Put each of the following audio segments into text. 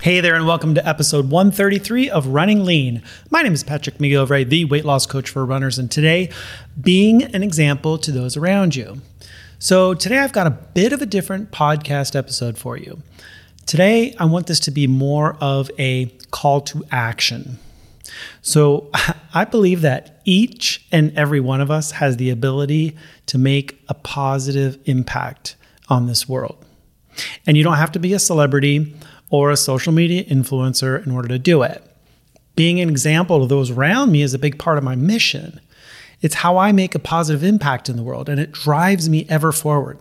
Hey there, and welcome to episode 133 of Running Lean. My name is Patrick McGilvray, the weight loss coach for runners, and today, being an example to those around you. So, today I've got a bit of a different podcast episode for you. Today, I want this to be more of a call to action. So, I believe that each and every one of us has the ability to make a positive impact on this world. And you don't have to be a celebrity or a social media influencer in order to do it. Being an example to those around me is a big part of my mission. It's how I make a positive impact in the world, and it drives me ever forward.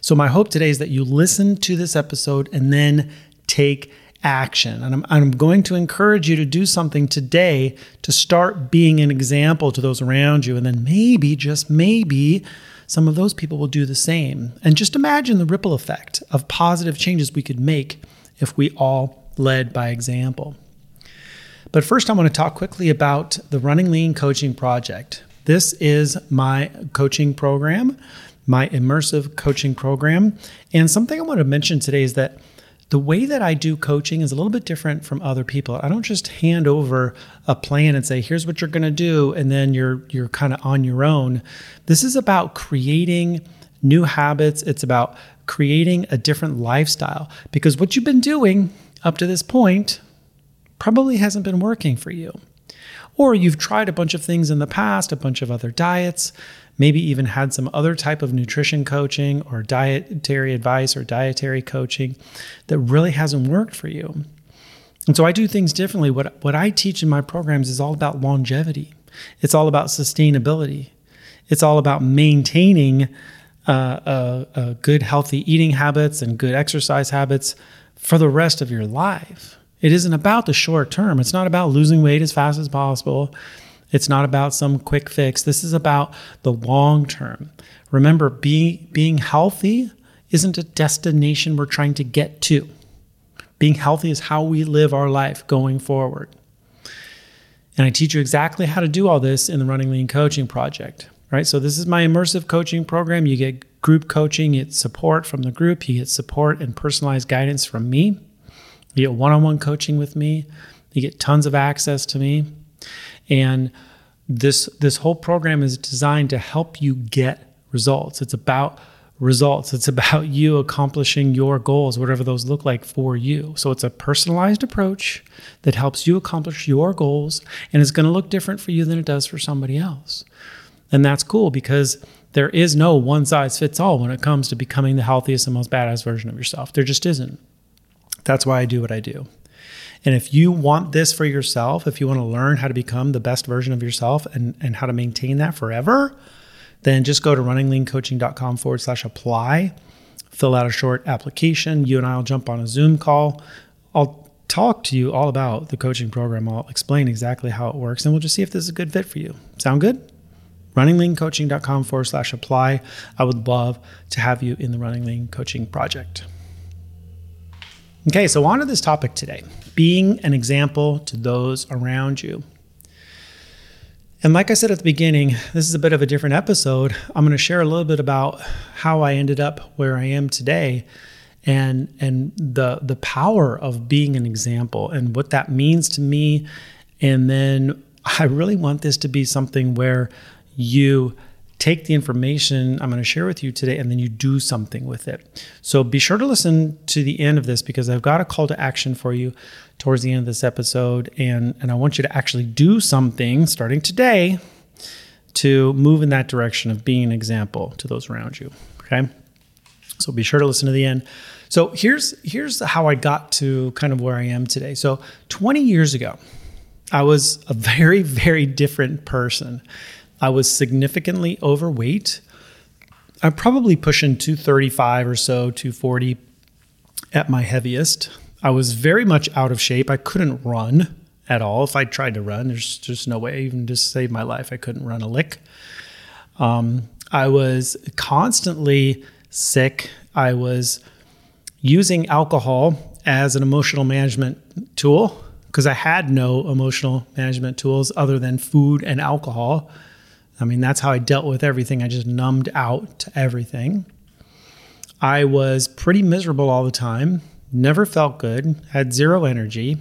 So, my hope today is that you listen to this episode and then take action. And I'm, I'm, going to encourage you to do something today to start being an example to those around you. And then maybe, just maybe, some of those people will do the same. And just imagine the ripple effect of positive changes we could make if we all led by example. But first, I want to talk quickly about the Running Lean Coaching Project. This is my coaching program, my immersive coaching program. And something I want to mention today is that the way that I do coaching is a little bit different from other people. I don't just hand over a plan and say, "Here's what you're going to do," and then you're you're kind of on your own. This is about creating new habits. It's about creating a different lifestyle because what you've been doing up to this point probably hasn't been working for you. Or you've tried a bunch of things in the past, a bunch of other diets, maybe even had some other type of nutrition coaching or dietary advice or dietary coaching that really hasn't worked for you. And so I do things differently. What, what I teach in my programs is all about longevity, it's all about sustainability, it's all about maintaining uh, uh, uh, good, healthy eating habits and good exercise habits for the rest of your life. It isn't about the short term. It's not about losing weight as fast as possible. It's not about some quick fix. This is about the long term. Remember, be, being healthy isn't a destination we're trying to get to. Being healthy is how we live our life going forward. And I teach you exactly how to do all this in the Running Lean Coaching Project, right? So, this is my immersive coaching program. You get group coaching, you get support from the group, you get support and personalized guidance from me. You get one on one coaching with me. You get tons of access to me. And this, this whole program is designed to help you get results. It's about results. It's about you accomplishing your goals, whatever those look like for you. So it's a personalized approach that helps you accomplish your goals and it's going to look different for you than it does for somebody else. And that's cool because there is no one size fits all when it comes to becoming the healthiest and most badass version of yourself. There just isn't. That's why I do what I do. And if you want this for yourself, if you want to learn how to become the best version of yourself and, and how to maintain that forever, then just go to runningleancoaching.com forward slash apply, fill out a short application. You and I will jump on a Zoom call. I'll talk to you all about the coaching program. I'll explain exactly how it works, and we'll just see if this is a good fit for you. Sound good? runningleancoaching.com forward slash apply. I would love to have you in the Running Lean Coaching Project. Okay, so on to this topic today being an example to those around you. And like I said at the beginning, this is a bit of a different episode. I'm going to share a little bit about how I ended up where I am today and and the the power of being an example and what that means to me and then I really want this to be something where you take the information I'm going to share with you today and then you do something with it. So be sure to listen to the end of this because I've got a call to action for you towards the end of this episode. And, and I want you to actually do something starting today to move in that direction of being an example to those around you. Okay. So be sure to listen to the end. So here's here's how I got to kind of where I am today. So 20 years ago, I was a very, very different person. I was significantly overweight. I'm probably pushing 235 or so, 240 at my heaviest. I was very much out of shape. I couldn't run at all. If I tried to run, there's just no way, even to save my life, I couldn't run a lick. Um, I was constantly sick. I was using alcohol as an emotional management tool because I had no emotional management tools other than food and alcohol. I mean, that's how I dealt with everything. I just numbed out to everything. I was pretty miserable all the time, never felt good, had zero energy.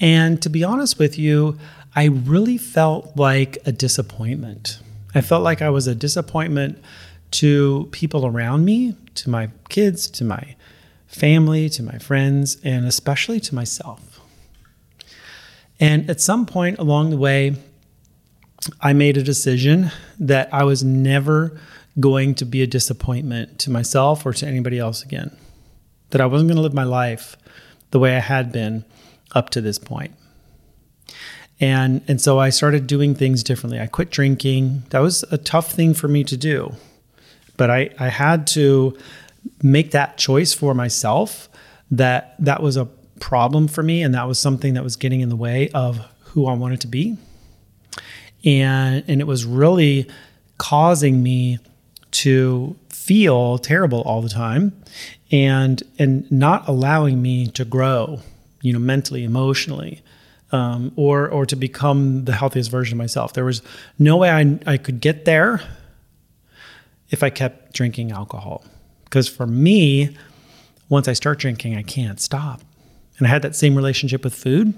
And to be honest with you, I really felt like a disappointment. I felt like I was a disappointment to people around me, to my kids, to my family, to my friends, and especially to myself. And at some point along the way, I made a decision that I was never going to be a disappointment to myself or to anybody else again. That I wasn't going to live my life the way I had been up to this point. And and so I started doing things differently. I quit drinking. That was a tough thing for me to do. But I, I had to make that choice for myself that that was a problem for me and that was something that was getting in the way of who I wanted to be. And and it was really causing me to feel terrible all the time and and not allowing me to grow, you know, mentally, emotionally. Um, or or to become the healthiest version of myself. There was no way I, I could get there if I kept drinking alcohol. Because for me, once I start drinking, I can't stop. And I had that same relationship with food,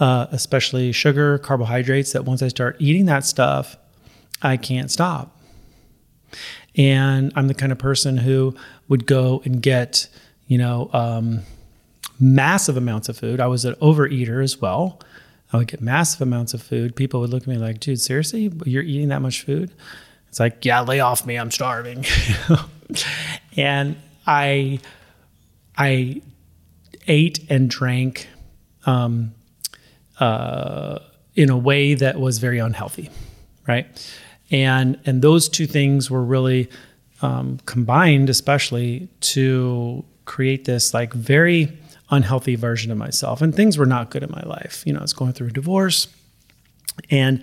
uh, especially sugar, carbohydrates, that once I start eating that stuff, I can't stop. And I'm the kind of person who would go and get, you know, um, massive amounts of food. I was an overeater as well. I would get massive amounts of food. People would look at me like, dude, seriously? You're eating that much food? It's like, yeah, lay off me. I'm starving. and I, I ate and drank um, uh, in a way that was very unhealthy, right? And and those two things were really um, combined, especially to create this like very unhealthy version of myself. And things were not good in my life. You know, I was going through a divorce, and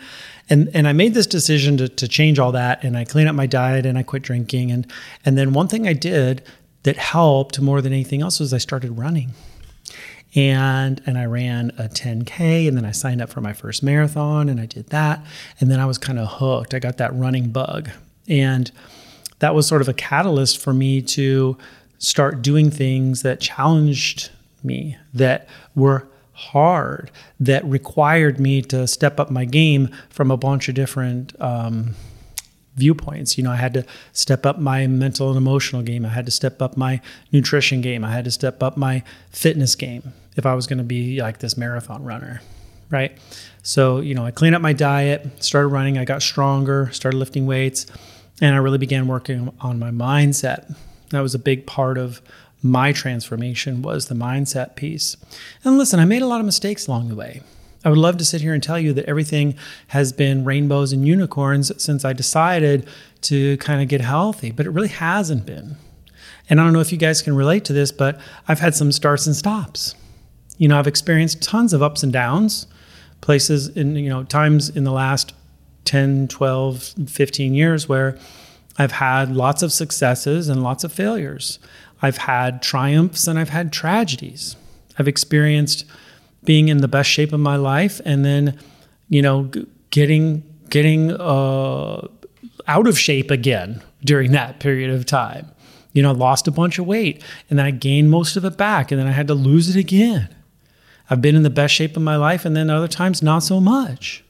and and I made this decision to to change all that. And I cleaned up my diet and I quit drinking. And and then one thing I did that helped more than anything else was I started running and and I ran a 10k and then I signed up for my first marathon and I did that and then I was kind of hooked. I got that running bug. And that was sort of a catalyst for me to start doing things that challenged me that were hard that required me to step up my game from a bunch of different um, viewpoints. You know, I had to step up my mental and emotional game. I had to step up my nutrition game. I had to step up my fitness game if I was going to be like this marathon runner, right? So, you know, I cleaned up my diet, started running, I got stronger, started lifting weights, and I really began working on my mindset. That was a big part of my transformation was the mindset piece. And listen, I made a lot of mistakes along the way. I would love to sit here and tell you that everything has been rainbows and unicorns since I decided to kind of get healthy, but it really hasn't been. And I don't know if you guys can relate to this, but I've had some starts and stops. You know, I've experienced tons of ups and downs, places in, you know, times in the last 10, 12, 15 years where I've had lots of successes and lots of failures. I've had triumphs and I've had tragedies. I've experienced being in the best shape of my life and then, you know, getting getting uh, out of shape again during that period of time. You know, I lost a bunch of weight and then I gained most of it back and then I had to lose it again. I've been in the best shape of my life and then other times not so much.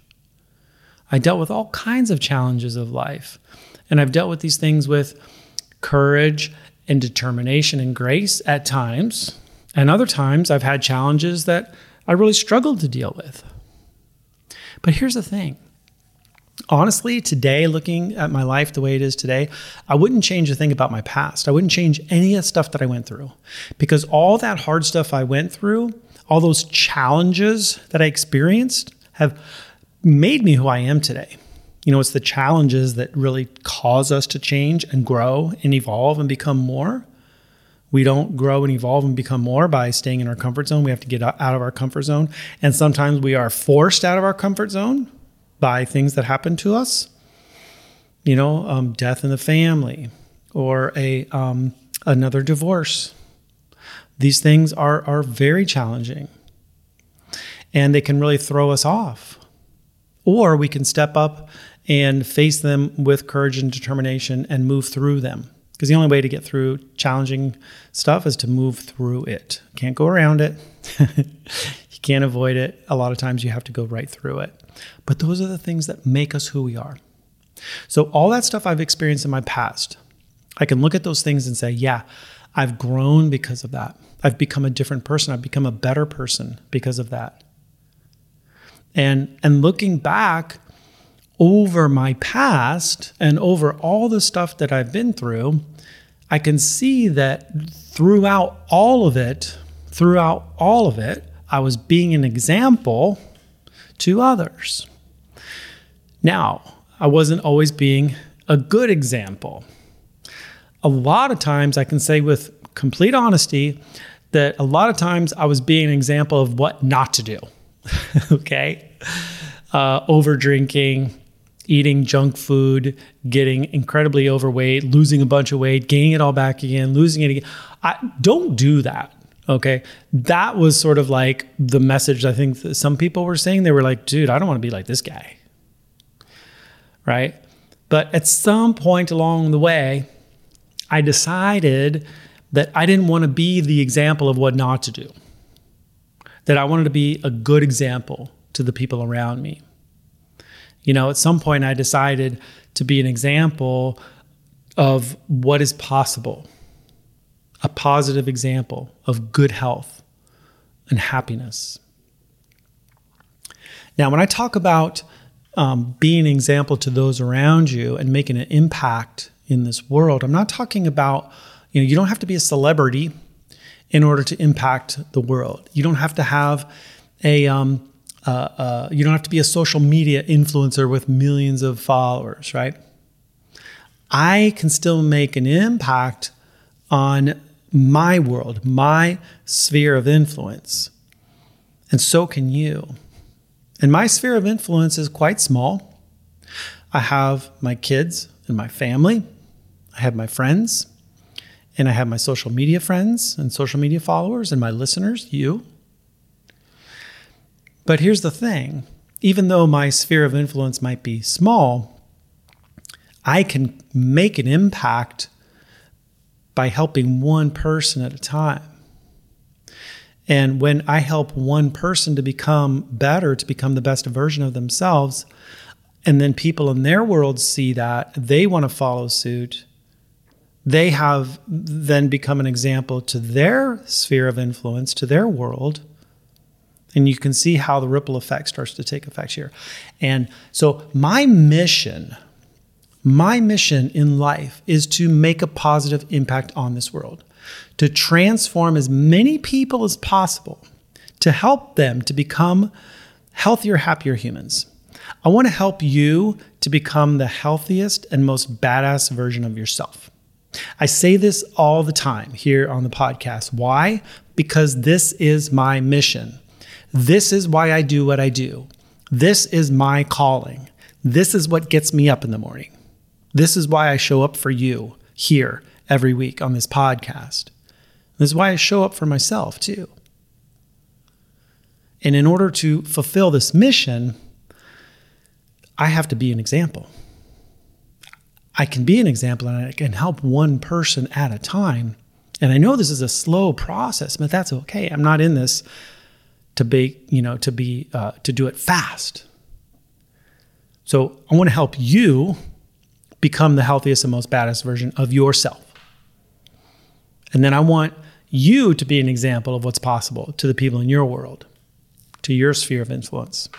I dealt with all kinds of challenges of life. And I've dealt with these things with courage and determination and grace at times. And other times I've had challenges that I really struggled to deal with. But here's the thing honestly, today, looking at my life the way it is today, I wouldn't change a thing about my past. I wouldn't change any of the stuff that I went through because all that hard stuff I went through, all those challenges that I experienced, have made me who I am today. You know, it's the challenges that really cause us to change and grow and evolve and become more. We don't grow and evolve and become more by staying in our comfort zone. We have to get out of our comfort zone. And sometimes we are forced out of our comfort zone by things that happen to us. You know, um, death in the family or a um, another divorce. These things are are very challenging, and they can really throw us off. Or we can step up and face them with courage and determination and move through them. Because the only way to get through challenging stuff is to move through it. Can't go around it. you can't avoid it. A lot of times you have to go right through it. But those are the things that make us who we are. So, all that stuff I've experienced in my past, I can look at those things and say, yeah, I've grown because of that. I've become a different person. I've become a better person because of that. And, and looking back, over my past and over all the stuff that I've been through, I can see that throughout all of it, throughout all of it, I was being an example to others. Now, I wasn't always being a good example. A lot of times, I can say with complete honesty that a lot of times I was being an example of what not to do. okay? Uh, over drinking, eating junk food, getting incredibly overweight, losing a bunch of weight, gaining it all back again, losing it again. I don't do that. Okay. That was sort of like the message I think that some people were saying. They were like, dude, I don't want to be like this guy. Right. But at some point along the way, I decided that I didn't want to be the example of what not to do, that I wanted to be a good example to the people around me. You know, at some point I decided to be an example of what is possible, a positive example of good health and happiness. Now, when I talk about um, being an example to those around you and making an impact in this world, I'm not talking about, you know, you don't have to be a celebrity in order to impact the world. You don't have to have a, um, uh, uh, you don't have to be a social media influencer with millions of followers, right? I can still make an impact on my world, my sphere of influence. And so can you. And my sphere of influence is quite small. I have my kids and my family, I have my friends, and I have my social media friends and social media followers and my listeners, you. But here's the thing even though my sphere of influence might be small, I can make an impact by helping one person at a time. And when I help one person to become better, to become the best version of themselves, and then people in their world see that, they want to follow suit. They have then become an example to their sphere of influence, to their world and you can see how the ripple effect starts to take effect here. And so, my mission, my mission in life is to make a positive impact on this world, to transform as many people as possible, to help them to become healthier, happier humans. I want to help you to become the healthiest and most badass version of yourself. I say this all the time here on the podcast. Why? Because this is my mission. This is why I do what I do. This is my calling. This is what gets me up in the morning. This is why I show up for you here every week on this podcast. This is why I show up for myself too. And in order to fulfill this mission, I have to be an example. I can be an example and I can help one person at a time. And I know this is a slow process, but that's okay. I'm not in this to be, you know, to be, uh, to do it fast. So I want to help you become the healthiest and most baddest version of yourself. And then I want you to be an example of what's possible to the people in your world, to your sphere of influence.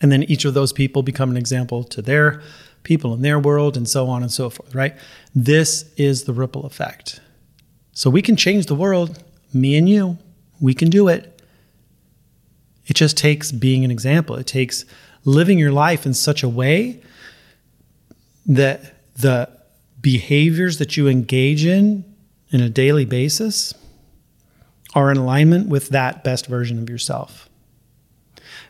And then each of those people become an example to their people in their world and so on and so forth, right? This is the ripple effect. So we can change the world, me and you, we can do it. It just takes being an example. It takes living your life in such a way that the behaviors that you engage in in a daily basis are in alignment with that best version of yourself.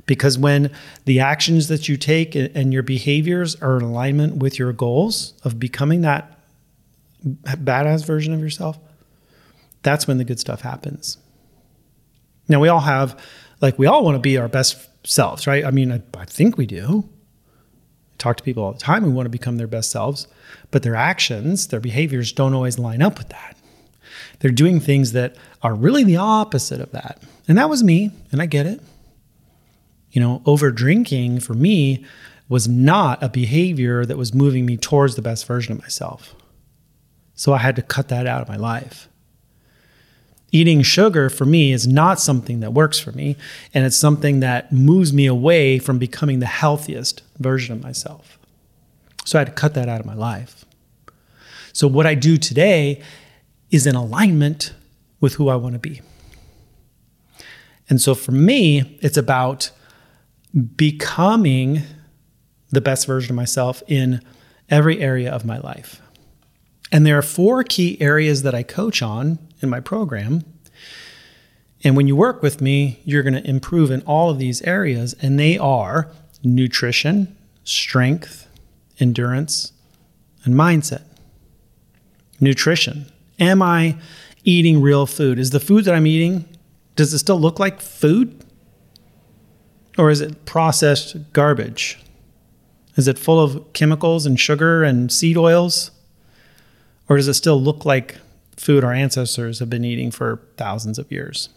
Because when the actions that you take and your behaviors are in alignment with your goals of becoming that badass version of yourself, that's when the good stuff happens. Now, we all have, like, we all want to be our best selves, right? I mean, I, I think we do. I talk to people all the time who want to become their best selves, but their actions, their behaviors don't always line up with that. They're doing things that are really the opposite of that. And that was me, and I get it. You know, over drinking for me was not a behavior that was moving me towards the best version of myself. So I had to cut that out of my life. Eating sugar for me is not something that works for me, and it's something that moves me away from becoming the healthiest version of myself. So I had to cut that out of my life. So what I do today is in alignment with who I want to be. And so for me, it's about becoming the best version of myself in every area of my life. And there are four key areas that I coach on in my program. And when you work with me, you're going to improve in all of these areas, and they are nutrition, strength, endurance, and mindset. Nutrition. Am I eating real food? Is the food that I'm eating, does it still look like food? Or is it processed garbage? Is it full of chemicals and sugar and seed oils? Or does it still look like food our ancestors have been eating for thousands of years?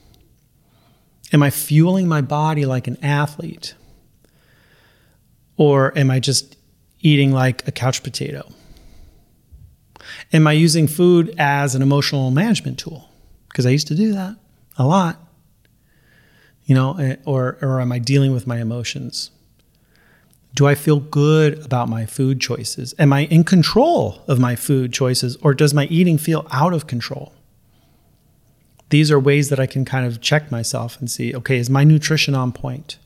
Am I fueling my body like an athlete? Or am I just eating like a couch potato? Am I using food as an emotional management tool? Because I used to do that a lot. You know, eh, or, or am I dealing with my emotions? Do I feel good about my food choices? Am I in control of my food choices, or does my eating feel out of control? These are ways that I can kind of check myself and see okay, is my nutrition on point?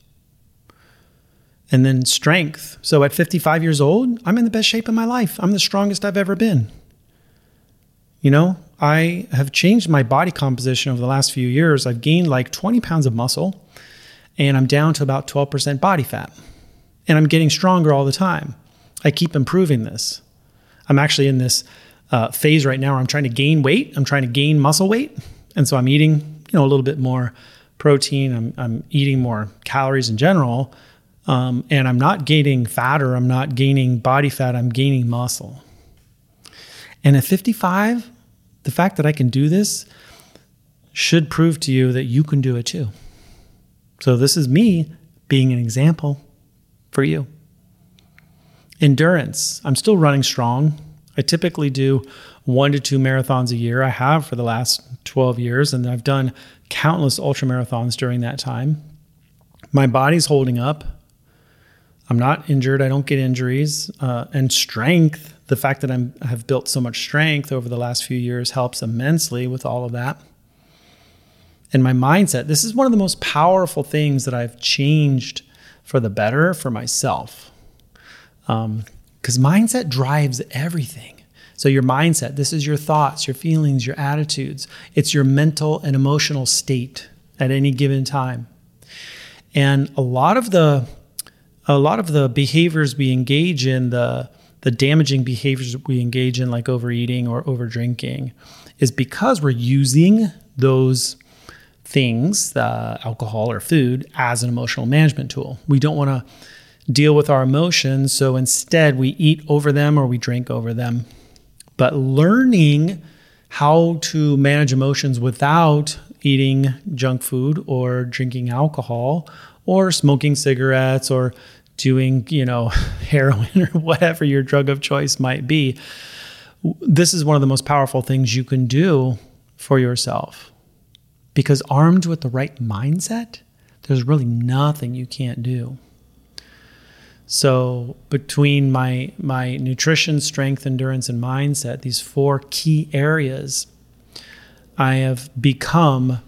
And then strength. So at 55 years old, I'm in the best shape of my life. I'm the strongest I've ever been. You know, I have changed my body composition over the last few years. I've gained like 20 pounds of muscle and I'm down to about 12% body fat. And I'm getting stronger all the time. I keep improving this. I'm actually in this uh, phase right now where I'm trying to gain weight. I'm trying to gain muscle weight. And so I'm eating, you know, a little bit more protein. I'm, I'm eating more calories in general. Um, and I'm not gaining fat or I'm not gaining body fat. I'm gaining muscle. And at 55, the fact that I can do this should prove to you that you can do it too. So, this is me being an example for you. Endurance. I'm still running strong. I typically do one to two marathons a year. I have for the last 12 years, and I've done countless ultra marathons during that time. My body's holding up. I'm not injured. I don't get injuries. Uh, and strength the fact that I'm, I have built so much strength over the last few years helps immensely with all of that. And my mindset, this is one of the most powerful things that I've changed for the better for myself. Because um, mindset drives everything. So, your mindset, this is your thoughts, your feelings, your attitudes. It's your mental and emotional state at any given time. And a lot of the a lot of the behaviors we engage in, the the damaging behaviors we engage in, like overeating or over drinking, is because we're using those things, uh, alcohol or food, as an emotional management tool. We don't want to deal with our emotions, so instead we eat over them or we drink over them. But learning how to manage emotions without eating junk food or drinking alcohol or smoking cigarettes or doing, you know, heroin or whatever your drug of choice might be. This is one of the most powerful things you can do for yourself. Because armed with the right mindset, there's really nothing you can't do. So, between my my nutrition, strength, endurance and mindset, these four key areas, I have become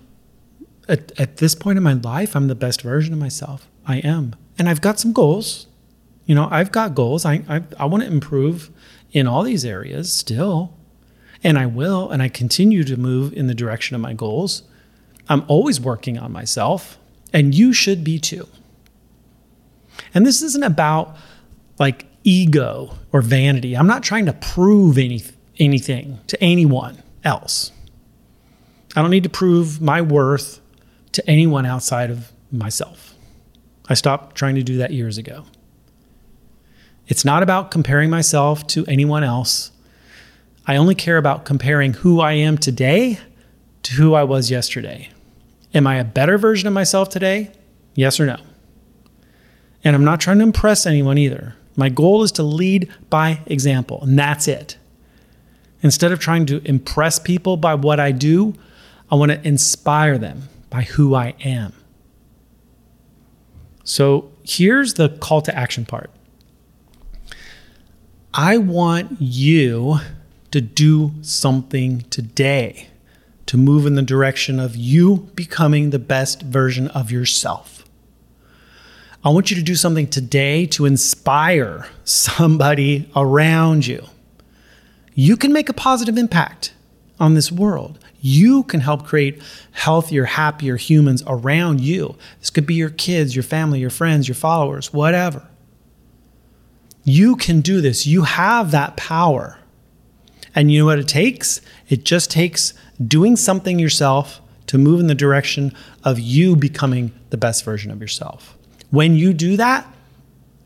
at, at this point in my life, I'm the best version of myself. I am and I've got some goals. You know, I've got goals. I I, I want to improve in all these areas still. And I will, and I continue to move in the direction of my goals. I'm always working on myself, and you should be too. And this isn't about like ego or vanity. I'm not trying to prove any, anything to anyone else. I don't need to prove my worth to anyone outside of myself. I stopped trying to do that years ago. It's not about comparing myself to anyone else. I only care about comparing who I am today to who I was yesterday. Am I a better version of myself today? Yes or no? And I'm not trying to impress anyone either. My goal is to lead by example, and that's it. Instead of trying to impress people by what I do, I want to inspire them by who I am. So here's the call to action part I want you to do something today to move in the direction of you becoming the best version of yourself. I want you to do something today to inspire somebody around you. You can make a positive impact on this world. You can help create healthier, happier humans around you. This could be your kids, your family, your friends, your followers, whatever. You can do this. You have that power. And you know what it takes? It just takes doing something yourself to move in the direction of you becoming the best version of yourself. When you do that,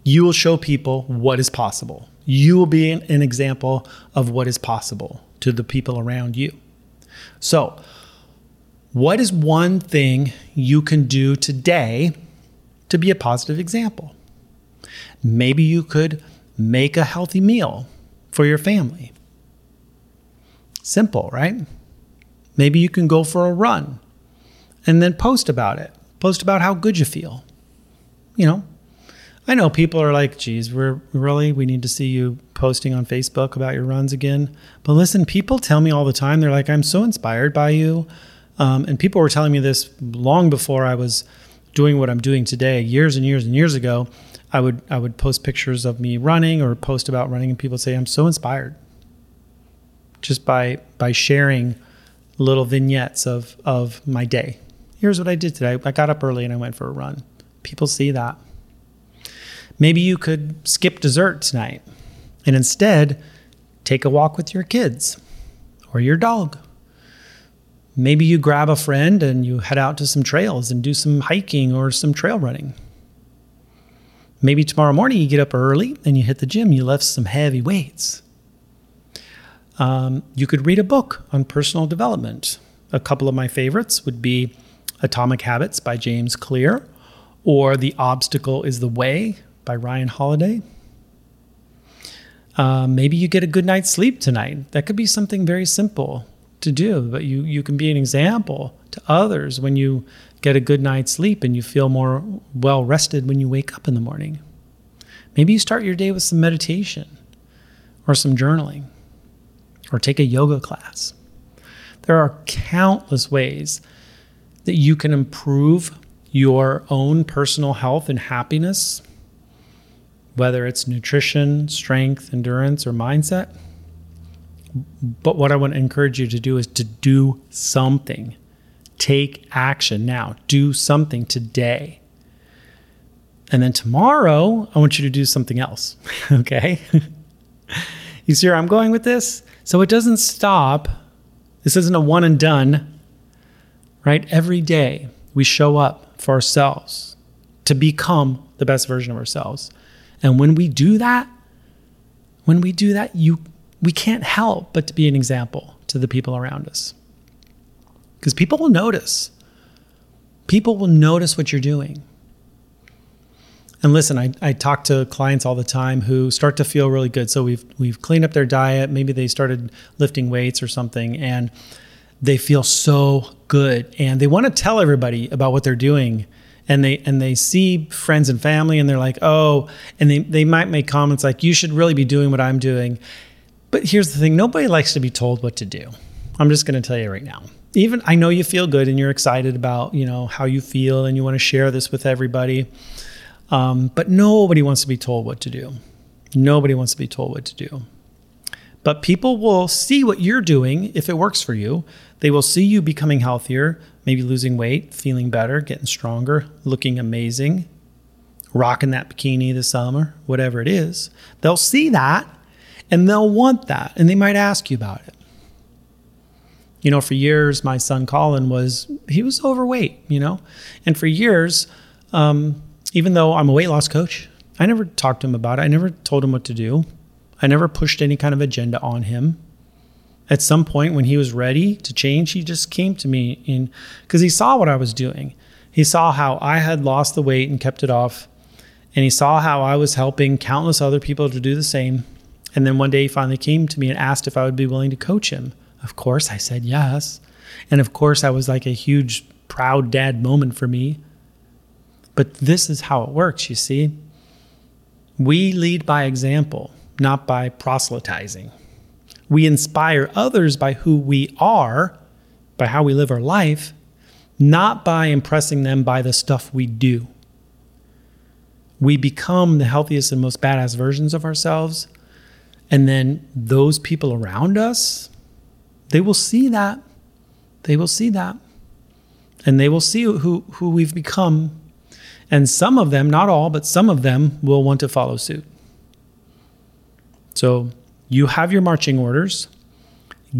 you will show people what is possible. You will be an, example of what is possible to the people around you. So, what is one thing you can do today to be a positive example? Maybe you could make a healthy meal for your family. Simple, right? Maybe you can go for a run and then post about it. Post about how good you feel. You know, I know people are like, geez, we're really, we need to see you posting on Facebook about your runs again. But listen, people tell me all the time, they're like, I'm so inspired by you. Um, and people were telling me this long before I was doing what I'm doing today, years and years and years ago. I would I would post pictures of me running or post about running, and people say I'm so inspired just by by sharing little vignettes of of my day. Here's what I did today. I got up early and I went for a run. People see that. Maybe you could skip dessert tonight and instead take a walk with your kids or your dog. Maybe you grab a friend and you head out to some trails and do some hiking or some trail running. Maybe tomorrow morning you get up early and you hit the gym, you lift some heavy weights. Um, you could read a book on personal development. A couple of my favorites would be Atomic Habits by James Clear or The Obstacle is the Way by Ryan Holiday. Uh, maybe you get a good night's sleep tonight. That could be something very simple to do, but you, you can be an example to others when you get a good night's sleep and you feel more well rested when you wake up in the morning. Maybe you start your day with some meditation or some journaling or take a yoga class. There are countless ways that you can improve your own personal health and happiness, whether it's nutrition, strength, endurance, or mindset. But what I want to encourage you to do is to do something. Take action now. Do something today. And then tomorrow, I want you to do something else. okay? you see where I'm going with this? So it doesn't stop. This isn't a one and done, right? Every day we show up for ourselves to become the best version of ourselves. And when we do that, when we do that, you we can't help but to be an example to the people around us. Because people will notice. People will notice what you're doing. And listen, I, I talk to clients all the time who start to feel really good. So we've we've cleaned up their diet. Maybe they started lifting weights or something, and they feel so good, and they want to tell everybody about what they're doing. And they and they see friends and family, and they're like, oh, and they they might make comments like, you should really be doing what I'm doing. But here's the thing: nobody likes to be told what to do. I'm just going to tell you right now. Even I know you feel good and you're excited about you know how you feel, and you want to share this with everybody um, but nobody wants to be told what to do. Nobody wants to be told what to do. But people will see what you're doing if it works for you. They will see you becoming healthier, maybe losing weight, feeling better, getting stronger, looking amazing, rocking that bikini this summer, whatever it is. They'll see that and they'll want that and they might ask you about it. You know, for years, my son Colin was, he was overweight, you know, and for years, um, even though I'm a weight loss coach, I never talked to him about it. I never told him what to do. I never pushed any kind of agenda on him. At some point when he was ready to change, he just came to me in because he saw what I was doing. He saw how I had lost the weight and kept it off. And he saw how I was helping countless other people to do the same. And then one day he finally came to me and asked if I would be willing to coach him. Of course, I said yes. And of course, I was like a huge, proud dad moment for me. But this is how it works, you see. We lead by example not by proselytizing. We inspire others by who we are, by how we live our life, not by impressing them by the stuff we do. We become the healthiest and most badass versions of ourselves. And then those people around us, they will see that. They will see that. And they will see who, who we've become. And some of them, not all, but some of them will want to follow suit. So you have your marching orders.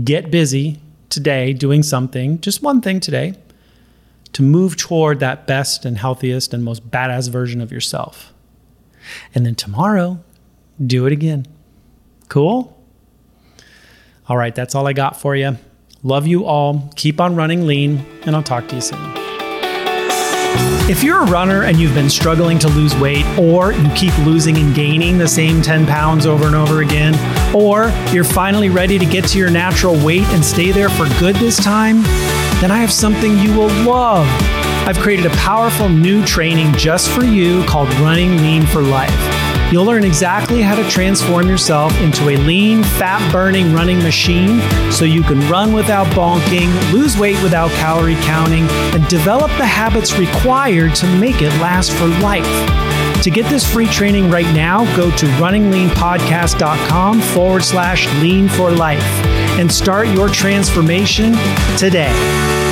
Get busy today doing something, just one thing today, to move toward that best and healthiest and most badass version of yourself. And then tomorrow, do it again. Cool? All right, that's all I got for you. Love you all. Keep on running lean, and I'll talk to you soon. If you're a runner and you've been struggling to lose weight, or you keep losing and gaining the same 10 pounds over and over again, or you're finally ready to get to your natural weight and stay there for good this time, then I have something you will love. I've created a powerful new training just for you called Running Lean for Life. You'll learn exactly how to transform yourself into a lean, fat burning running machine so you can run without bonking, lose weight without calorie counting, and develop the habits required to make it last for life. To get this free training right now, go to runningleanpodcast.com forward slash lean for life and start your transformation today.